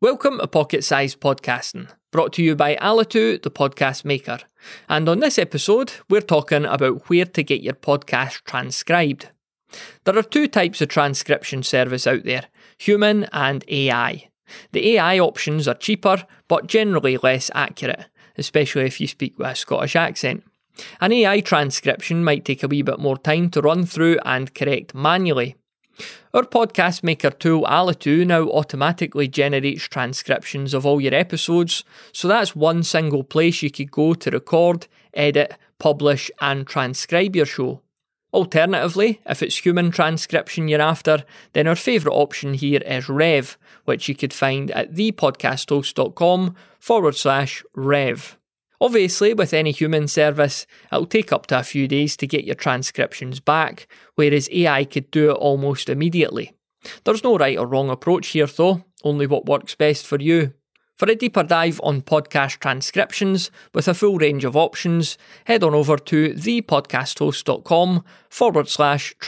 Welcome to Pocket Sized Podcasting, brought to you by Alitu, the podcast maker. And on this episode, we're talking about where to get your podcast transcribed. There are two types of transcription service out there human and AI. The AI options are cheaper, but generally less accurate, especially if you speak with a Scottish accent. An AI transcription might take a wee bit more time to run through and correct manually. Our podcast maker tool Alitu now automatically generates transcriptions of all your episodes, so that's one single place you could go to record, edit, publish, and transcribe your show. Alternatively, if it's human transcription you're after, then our favourite option here is Rev, which you could find at thepodcasthost.com forward slash Rev. Obviously, with any human service, it'll take up to a few days to get your transcriptions back, whereas AI could do it almost immediately. There's no right or wrong approach here though, only what works best for you. For a deeper dive on podcast transcriptions with a full range of options, head on over to thepodcasthost.com forward slash transcriptions